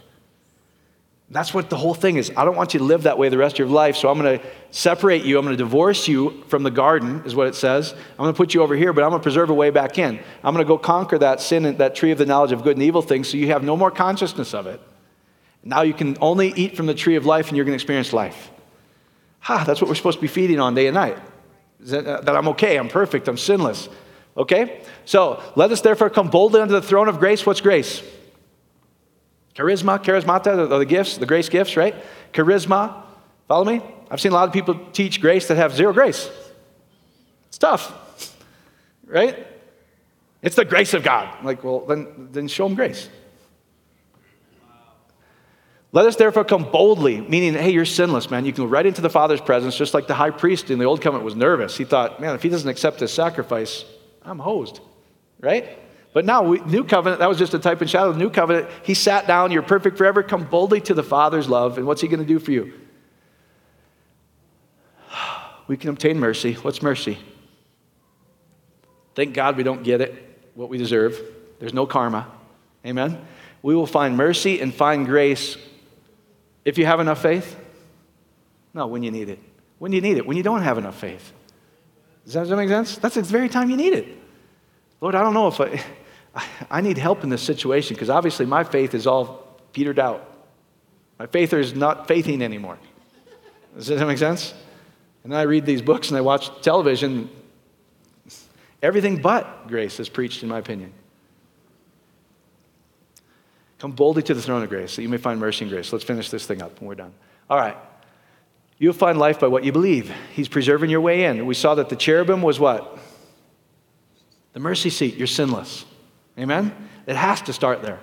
That's what the whole thing is. I don't want you to live that way the rest of your life, so I'm going to separate you. I'm going to divorce you from the garden, is what it says. I'm going to put you over here, but I'm going to preserve a way back in. I'm going to go conquer that sin and that tree of the knowledge of good and evil things so you have no more consciousness of it. Now you can only eat from the tree of life and you're going to experience life. Ha, that's what we're supposed to be feeding on day and night. That, uh, that I'm okay, I'm perfect, I'm sinless. Okay? So let us therefore come boldly unto the throne of grace. What's grace? Charisma, charismata, the gifts, the grace gifts, right? Charisma. Follow me? I've seen a lot of people teach grace that have zero grace. It's tough, right? It's the grace of God. Like, well, then, then show them grace. Let us therefore come boldly, meaning, hey, you're sinless, man. You can go right into the Father's presence, just like the high priest in the Old Covenant was nervous. He thought, man, if he doesn't accept this sacrifice, I'm hosed, right? But now, we, new covenant, that was just a type and shadow of the new covenant. He sat down, you're perfect forever, come boldly to the Father's love. And what's he going to do for you? [SIGHS] We can obtain mercy. What's mercy? Thank God we don't get it, what we deserve. There's no karma. Amen? We will find mercy and find grace if you have enough faith. No, when you need it. When you need it, when you don't have enough faith. Does that, does that make sense? That's the very time you need it. Lord, I don't know if I. I need help in this situation because obviously my faith is all petered out. My faith is not faithing anymore. Does that make sense? And I read these books and I watch television. Everything but grace is preached, in my opinion. Come boldly to the throne of grace that you may find mercy and grace. Let's finish this thing up and we're done. All right. You'll find life by what you believe. He's preserving your way in. We saw that the cherubim was what? The mercy seat. You're sinless. Amen? It has to start there.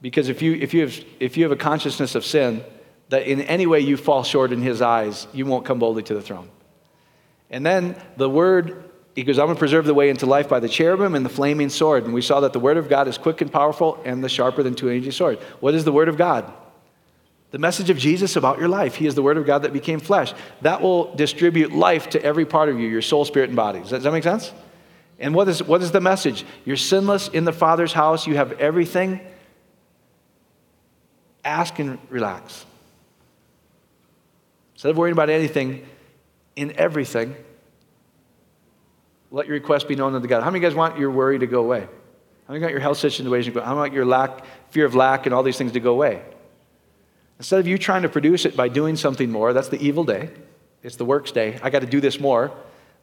Because if you, if you, have, if you have a consciousness of sin, that in any way you fall short in his eyes, you won't come boldly to the throne. And then the word, he goes, I'm going to preserve the way into life by the cherubim and the flaming sword. And we saw that the word of God is quick and powerful and the sharper than two-edged sword. What is the word of God? The message of Jesus about your life. He is the word of God that became flesh. That will distribute life to every part of you, your soul, spirit, and body. Does that, does that make sense? And what is, what is the message? You're sinless in the Father's house. You have everything. Ask and relax. Instead of worrying about anything, in everything, let your request be known unto God. How many of you guys want your worry to go away? How many want your health situation to go? How want your lack, fear of lack, and all these things to go away? Instead of you trying to produce it by doing something more, that's the evil day. It's the works day. I got to do this more.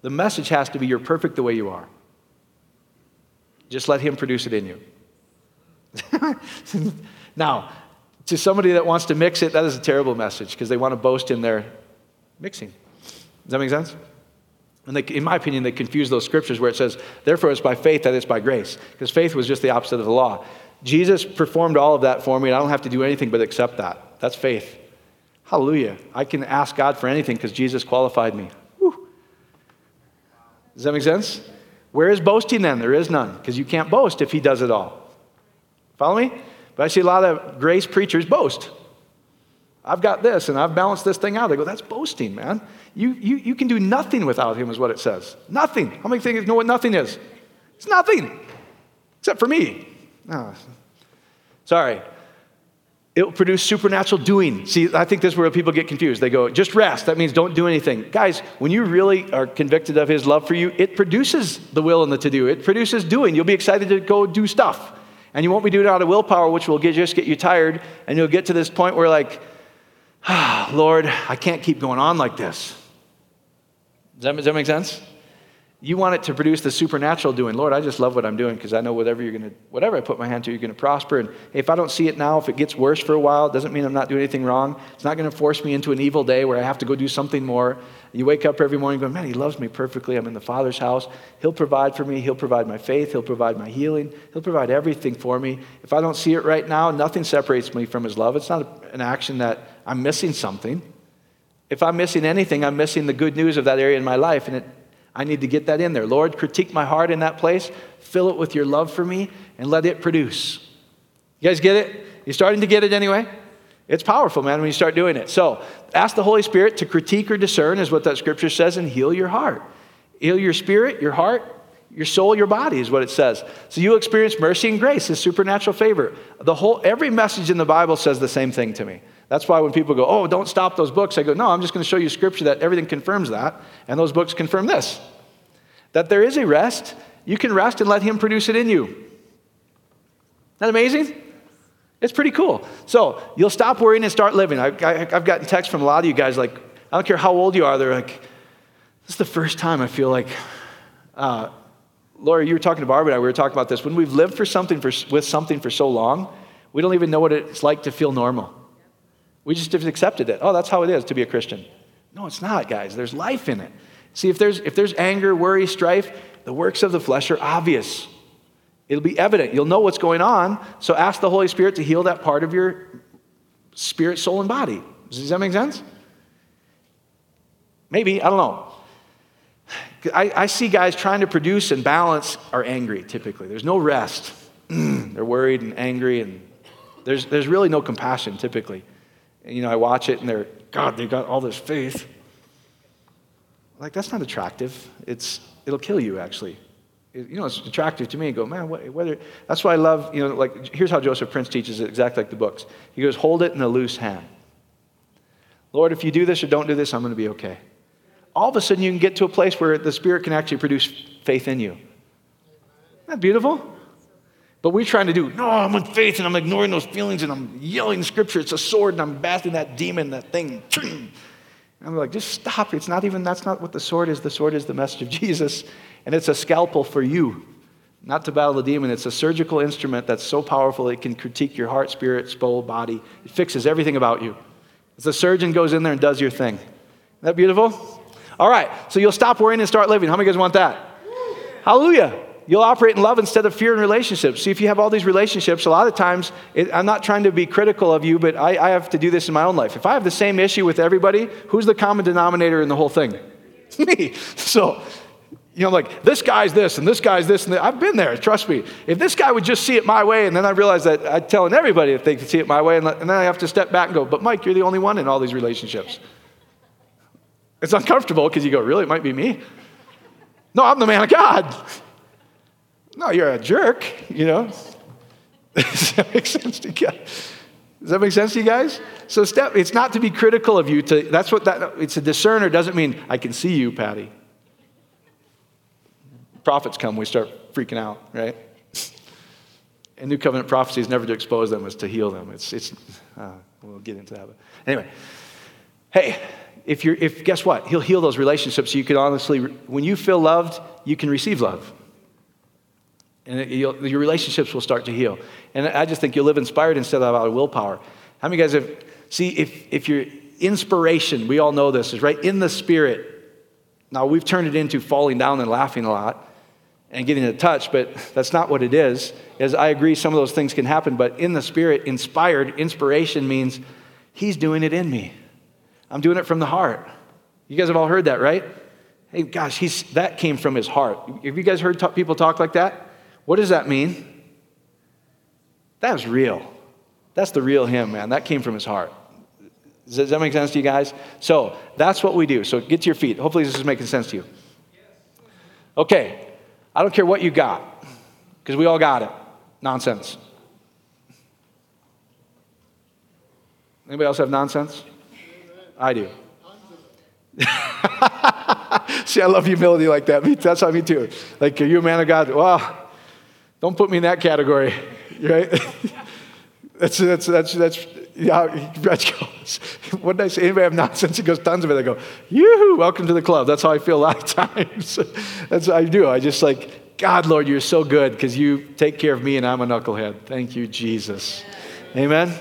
The message has to be you're perfect the way you are. Just let Him produce it in you. [LAUGHS] now, to somebody that wants to mix it, that is a terrible message because they want to boast in their mixing. Does that make sense? And they, in my opinion, they confuse those scriptures where it says, therefore it's by faith that it's by grace. Because faith was just the opposite of the law. Jesus performed all of that for me, and I don't have to do anything but accept that. That's faith. Hallelujah. I can ask God for anything because Jesus qualified me. Whew. Does that make sense? Where is boasting then? There is none, because you can't boast if he does it all. Follow me? But I see a lot of grace preachers boast. I've got this and I've balanced this thing out. They go, that's boasting, man. You, you, you can do nothing without him, is what it says. Nothing. How many think know what nothing is? It's nothing, except for me. No. Sorry it will produce supernatural doing. See, I think this is where people get confused. They go, just rest. That means don't do anything. Guys, when you really are convicted of his love for you, it produces the will and the to do. It produces doing. You'll be excited to go do stuff. And you won't be doing it out of willpower, which will get, just get you tired. And you'll get to this point where, like, ah, Lord, I can't keep going on like this. Does that, does that make sense? You want it to produce the supernatural doing. Lord, I just love what I'm doing because I know whatever you're going to, whatever I put my hand to, you're going to prosper. And hey, if I don't see it now, if it gets worse for a while, it doesn't mean I'm not doing anything wrong. It's not going to force me into an evil day where I have to go do something more. You wake up every morning going, man, he loves me perfectly. I'm in the Father's house. He'll provide for me. He'll provide my faith. He'll provide my healing. He'll provide everything for me. If I don't see it right now, nothing separates me from his love. It's not an action that I'm missing something. If I'm missing anything, I'm missing the good news of that area in my life, and it I need to get that in there. Lord, critique my heart in that place, fill it with your love for me, and let it produce. You guys get it? You're starting to get it anyway? It's powerful, man, when you start doing it. So ask the Holy Spirit to critique or discern, is what that scripture says, and heal your heart. Heal your spirit, your heart, your soul, your body, is what it says. So you'll experience mercy and grace, His supernatural favor. The whole, every message in the Bible says the same thing to me. That's why when people go, oh, don't stop those books, I go, no, I'm just going to show you scripture that everything confirms that. And those books confirm this that there is a rest. You can rest and let Him produce it in you. Isn't that amazing? It's pretty cool. So you'll stop worrying and start living. I, have gotten texts from a lot of you guys like, I don't care how old you are, they're like, this is the first time I feel like, uh, Laura, you were talking to Barbara and I, we were talking about this. When we've lived for something for, with something for so long, we don't even know what it's like to feel normal. We just have accepted it. Oh, that's how it is to be a Christian. No, it's not, guys. There's life in it. See, if there's, if there's anger, worry, strife, the works of the flesh are obvious. It'll be evident. You'll know what's going on. So ask the Holy Spirit to heal that part of your spirit, soul, and body. Does that make sense? Maybe. I don't know. I, I see guys trying to produce and balance are angry typically. There's no rest. [CLEARS THROAT] They're worried and angry, and there's, there's really no compassion typically And, you know, I watch it and they're, God, they got all this faith. Like, that's not attractive. It's, it'll kill you, actually. It, you know, it's attractive to me. go, man, whether, that's why I love, you know, like, here's how Joseph Prince teaches it, exactly like the books. He goes, hold it in a loose hand. Lord, if you do this or don't do this, I'm going to be okay. All of a sudden, you can get to a place where the Spirit can actually produce faith in you. Isn't that beautiful? But we're trying to do, no, I'm in faith and I'm ignoring those feelings and I'm yelling scripture. It's a sword and I'm battling that demon, that thing. And I'm like, just stop. It's not even, that's not what the sword is. The sword is the message of [LAUGHS] Jesus. And it's a scalpel for you, not to battle the demon. It's a surgical instrument that's so powerful it can critique your heart, spirit, soul, body. It fixes everything about you. The surgeon goes in there and does your thing. Isn't that beautiful? All right, so you'll stop worrying and start living. How many of you guys want that? Hallelujah. You'll operate in love instead of fear in relationships. See, if you have all these relationships, a lot of times, it, I'm not trying to be critical of you, but I, I have to do this in my own life. If I have the same issue with everybody, who's the common denominator in the whole thing? [LAUGHS] Me. So, you know, like this guy's this and this guy's this, and I've been there. Trust me. If this guy would just see it my way, and then I realize that I'm telling everybody that they can see it my way, and, and then I have to step back and go, "But Mike, you're the only one in all these relationships." It's uncomfortable because you go, "Really? It might be me." No, I'm the man of God. No, you're a jerk, you know. [LAUGHS] Does that make sense to you guys? Does that make sense to you guys? So step, it's not to be critical of you to that's what that it's a discerner doesn't mean I can see you, Patty. Prophets come, we start freaking out, right? [LAUGHS] And New Covenant prophecy is never to expose them, it's to heal them. It's, it's uh, we'll get into that. But anyway, hey, if you're, if guess what? He'll heal those relationships so you can honestly, when you feel loved, you can receive love and it, your relationships will start to heal. And I just think you'll live inspired instead of out of willpower. How many guys have, see, if, if your inspiration, we all know this, is right in the spirit. Now, we've turned it into falling down and laughing a lot and getting a touch, but that's not what it is. As I agree, some of those things can happen, but in the spirit, inspired, inspiration means He's doing it in me. I'm doing it from the heart. You guys have all heard that, right? Hey, gosh, he's, that came from his heart. Have you guys heard people talk like that? What does that mean? That was real. That's the real him, man. That came from his heart. Does that make sense to you guys? So that's what we do. So get to your feet. Hopefully, this is making sense to you. Okay. I don't care what you got, because we all got it. Nonsense. Anybody else have nonsense? I do. [LAUGHS] See, I love humility like that. That's how me too. Like, are you a man of God? Well, don't put me in that category, [LAUGHS] right? [LAUGHS] that's, that's, that's, that's, yeah, Reg goes, what did I say? Anybody have nonsense? He goes, tons of it. I go, yoo welcome to the club. That's how I feel a lot of times. that's what I do. I just like, God, Lord, you're so good because you take care of me and I'm a knucklehead. Thank you, Jesus. Amen.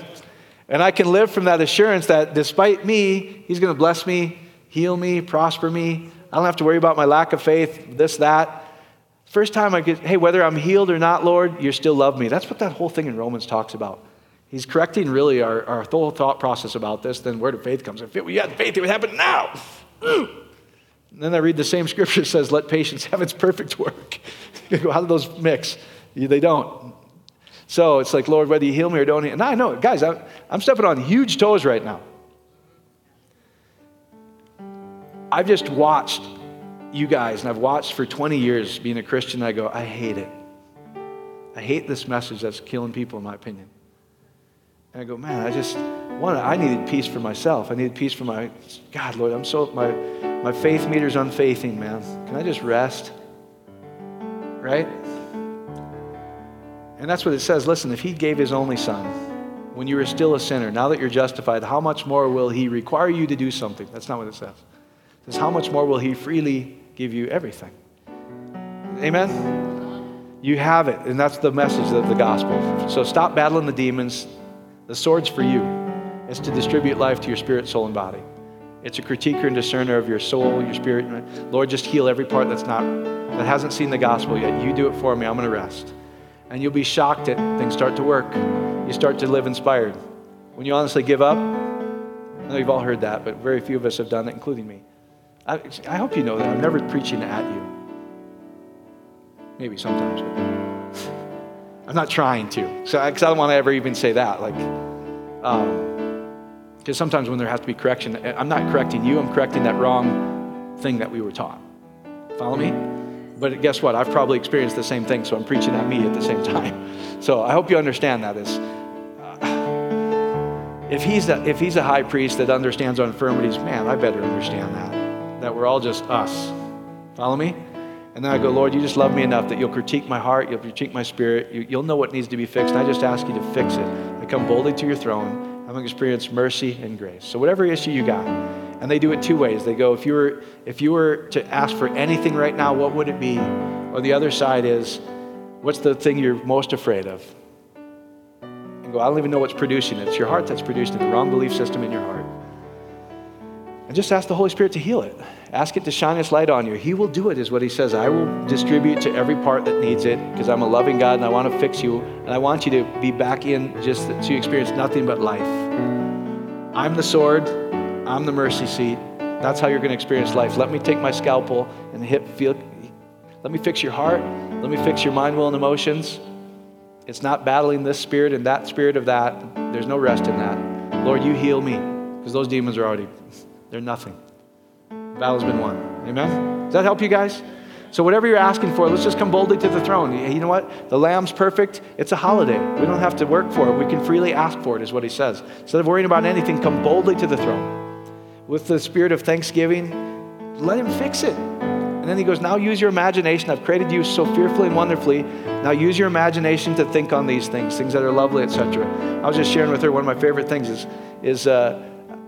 And I can live from that assurance that despite me, He's going to bless me, heal me, prosper me. I don't have to worry about my lack of faith, this, that. First time I get, hey, whether I'm healed or not, Lord, you still love me. That's what that whole thing in Romans talks about. He's correcting really our, our whole thought process about this. Then where did faith come? If we had faith, it would happen now. [CLEARS THROAT] Then I read the same scripture says, let patience have its perfect work. [LAUGHS] How do those mix? They don't. So it's like, Lord, whether you heal me or don't. heal me. And I know, guys, I'm, I'm stepping on huge toes right now. I've just watched you guys, and I've watched for 20 years being a Christian, I go, I hate it. I hate this message that's killing people, in my opinion. And I go, man, I just, one, I needed peace for myself. I needed peace for my, God, Lord, I'm so, my, my faith meter's unfaithing, man. Can I just rest? Right? And that's what it says. Listen, if he gave his only son when you were still a sinner, now that you're justified, how much more will he require you to do something? That's not what it says. It says, how much more will he freely give you everything. Amen? You have it, and that's the message of the gospel. So stop battling the demons. The sword's for you. It's to distribute life to your spirit, soul, and body. It's a critiquer and discerner of your soul, your spirit. Lord, just heal every part that's not that hasn't seen the gospel yet. You do it for me. I'm going to rest. And you'll be shocked at things start to work. You start to live inspired. When you honestly give up, I know you've all heard that, but very few of us have done it, including me. I, I hope you know that. I'm never preaching at you. Maybe sometimes, but [LAUGHS] I'm not trying to. So, because I don't want to ever even say that. Like, because um, sometimes when there has to be correction, I'm not correcting you. I'm correcting that wrong thing that we were taught. Follow me? But guess what? I've probably experienced the same thing, so I'm preaching at me at the same [LAUGHS] time. So I hope you understand that is. Uh, if he's, a, if he's a high priest that understands our infirmities, man, I better understand that that we're all just us. Follow me? And then I go, Lord, you just love me enough that you'll critique my heart, you'll critique my spirit, you, will know what needs to be fixed. And I just ask you to fix it. I come boldly to your throne. I'm going to experience mercy and grace. So, whatever issue you got, and they do it two ways. They go, if you were, if you were to ask for anything right now, what would it be? Or the other side is, what's the thing you're most afraid of? And go, I don't even know what's producing it. It's your heart that's producing it, the wrong belief system in your heart. And just ask the Holy Spirit to heal it. Ask it to shine its light on you. He will do it, is what He says. I will distribute to every part that needs it because I'm a loving God and I want to fix you and I want you to be back in just to experience nothing but life. I'm the sword, I'm the mercy seat. That's how you're going to experience life. Let me take my scalpel and hit, feel, let me fix your heart. Let me fix your mind, will, and emotions. It's not battling this spirit and that spirit of that. There's no rest in that. Lord, you heal me because those demons are already, they're nothing. The battle's been won. Amen? Does that help you guys? So, whatever you're asking for, let's just come boldly to the throne. You know what? The lamb's perfect. It's a holiday. We don't have to work for it. We can freely ask for it, is what he says. Instead of worrying about anything, come boldly to the throne. With the spirit of thanksgiving, let him fix it. And then he goes, Now use your imagination. I've created you so fearfully and wonderfully. Now use your imagination to think on these things, things that are lovely, etc. I was just sharing with her one of my favorite things is, is uh,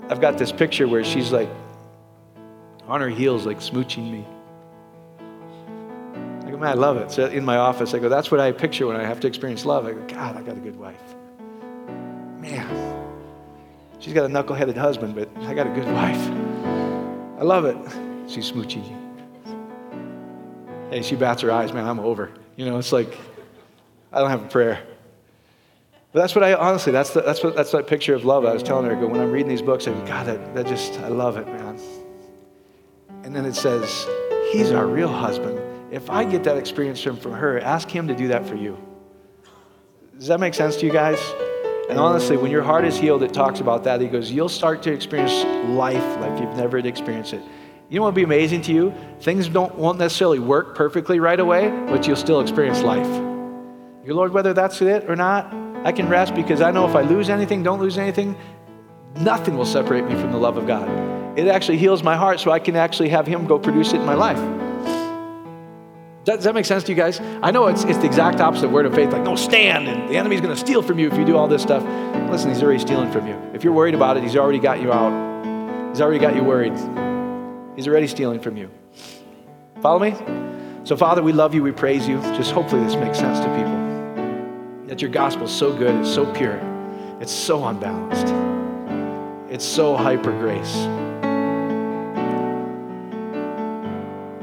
I've got this picture where she's like on her heels, like smooching me. I go, man, I love it. So in my office, I go, that's what I picture when I have to experience love. I go, God, I got a good wife. Man, she's got a knuckleheaded husband, but I got a good wife. I love it. She's smooching. Hey, she bats her eyes, man, I'm over. You know, it's like, I don't have a prayer. But that's what I honestly, that's, the, that's, what, that's that picture of love I was telling her. I go, when I'm reading these books, I go, God, that, that just, I love it, man. And then it says, He's our real husband. If I get that experience from, from her, ask Him to do that for you. Does that make sense to you guys? And honestly, when your heart is healed, it talks about that. He goes, You'll start to experience life like you've never experienced it. You know what would be amazing to you? Things don't, won't necessarily work perfectly right away, but you'll still experience life. Your Lord, whether that's it or not, I can rest because I know if I lose anything, don't lose anything, nothing will separate me from the love of God it actually heals my heart so I can actually have Him go produce it in my life. Does that make sense to you guys? I know it's, it's the exact opposite word of faith, like, no, stand, and the enemy's going to steal from you if you do all this stuff. Listen, he's already stealing from you. If you're worried about it, he's already got you out. He's already got you worried. He's already stealing from you. Follow me? So, Father, we love you, we praise you. Just hopefully this makes sense to people. That your gospel's so good, it's so pure, it's so unbalanced, it's so hyper grace.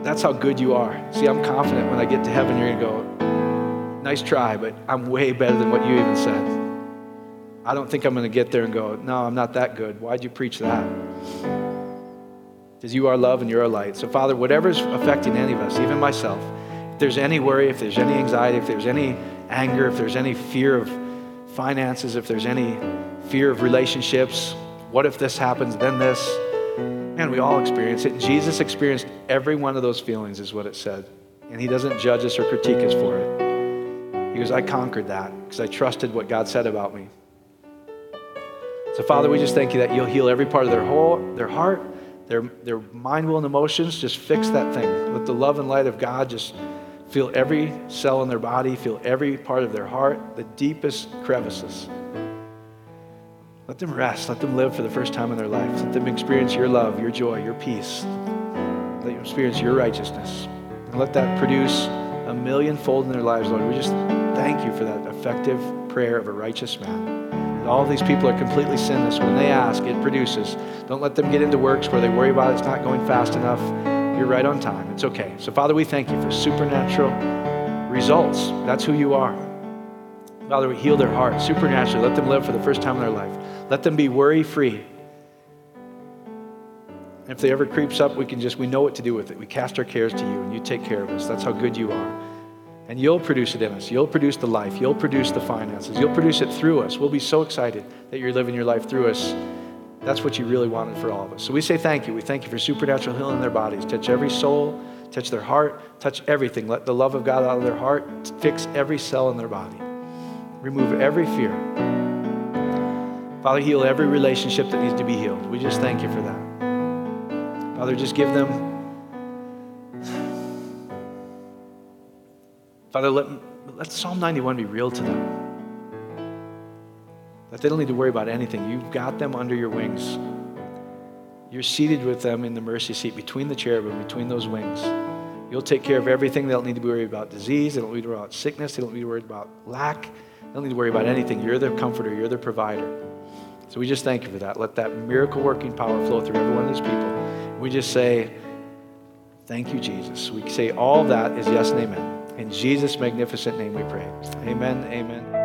That's how good you are. See, I'm confident when I get to heaven, you're going to go, nice try, but I'm way better than what you even said. I don't think I'm going to get there and go, no, I'm not that good. Why'd you preach that? Because you are love and you're a light. So, Father, whatever's affecting any of us, even myself, if there's any worry, if there's any anxiety, if there's any anger, if there's any fear of finances, if there's any fear of relationships, what if this happens, then this? Man, we all experience it. Jesus experienced every one of those feelings, is what it said. And he doesn't judge us or critique us for it. He goes, I conquered that because I trusted what God said about me. So, Father, we just thank you that you'll heal every part of their whole, their heart, their, their mind, will, and emotions. Just fix that thing. Let the love and light of God just feel every cell in their body, feel every part of their heart, the deepest crevices. Let them rest. Let them live for the first time in their life. Let them experience your love, your joy, your peace. Let them experience your righteousness. And let that produce a millionfold in their lives, Lord. We just thank you for that effective prayer of a righteous man. And all these people are completely sinless. When they ask, it produces. Don't let them get into works where they worry about it's not going fast enough. You're right on time. It's okay. So, Father, we thank you for supernatural results. That's who you are. Father, we heal their hearts supernaturally. Let them live for the first time in their life. Let them be worry free. If they ever creeps up, we can just, we know what to do with it. We cast our cares to you and you take care of us. That's how good you are. And you'll produce it in us. You'll produce the life. You'll produce the finances. You'll produce it through us. We'll be so excited that you're living your life through us. That's what you really wanted for all of us. So we say thank you. We thank you for supernatural healing in their bodies. Touch every soul, touch their heart, touch everything. Let the love of God out of their heart fix every cell in their body. Remove every fear. Father, heal every relationship that needs to be healed. We just thank you for that. Father, just give them Father, let, let Psalm 91 be real to them. That they don't need to worry about anything. You've got them under your wings. You're seated with them in the mercy seat between the cherubim, between those wings. You'll take care of everything. They don't need to be worried about disease. They don't need to worry about sickness. They don't need to worry about lack. They don't need to worry about anything. You're their comforter. You're their provider. So we just thank you for that. Let that miracle working power flow through every one of these people. We just say, Thank you, Jesus. We say all that is yes and amen. In Jesus' magnificent name we pray. Amen. Amen.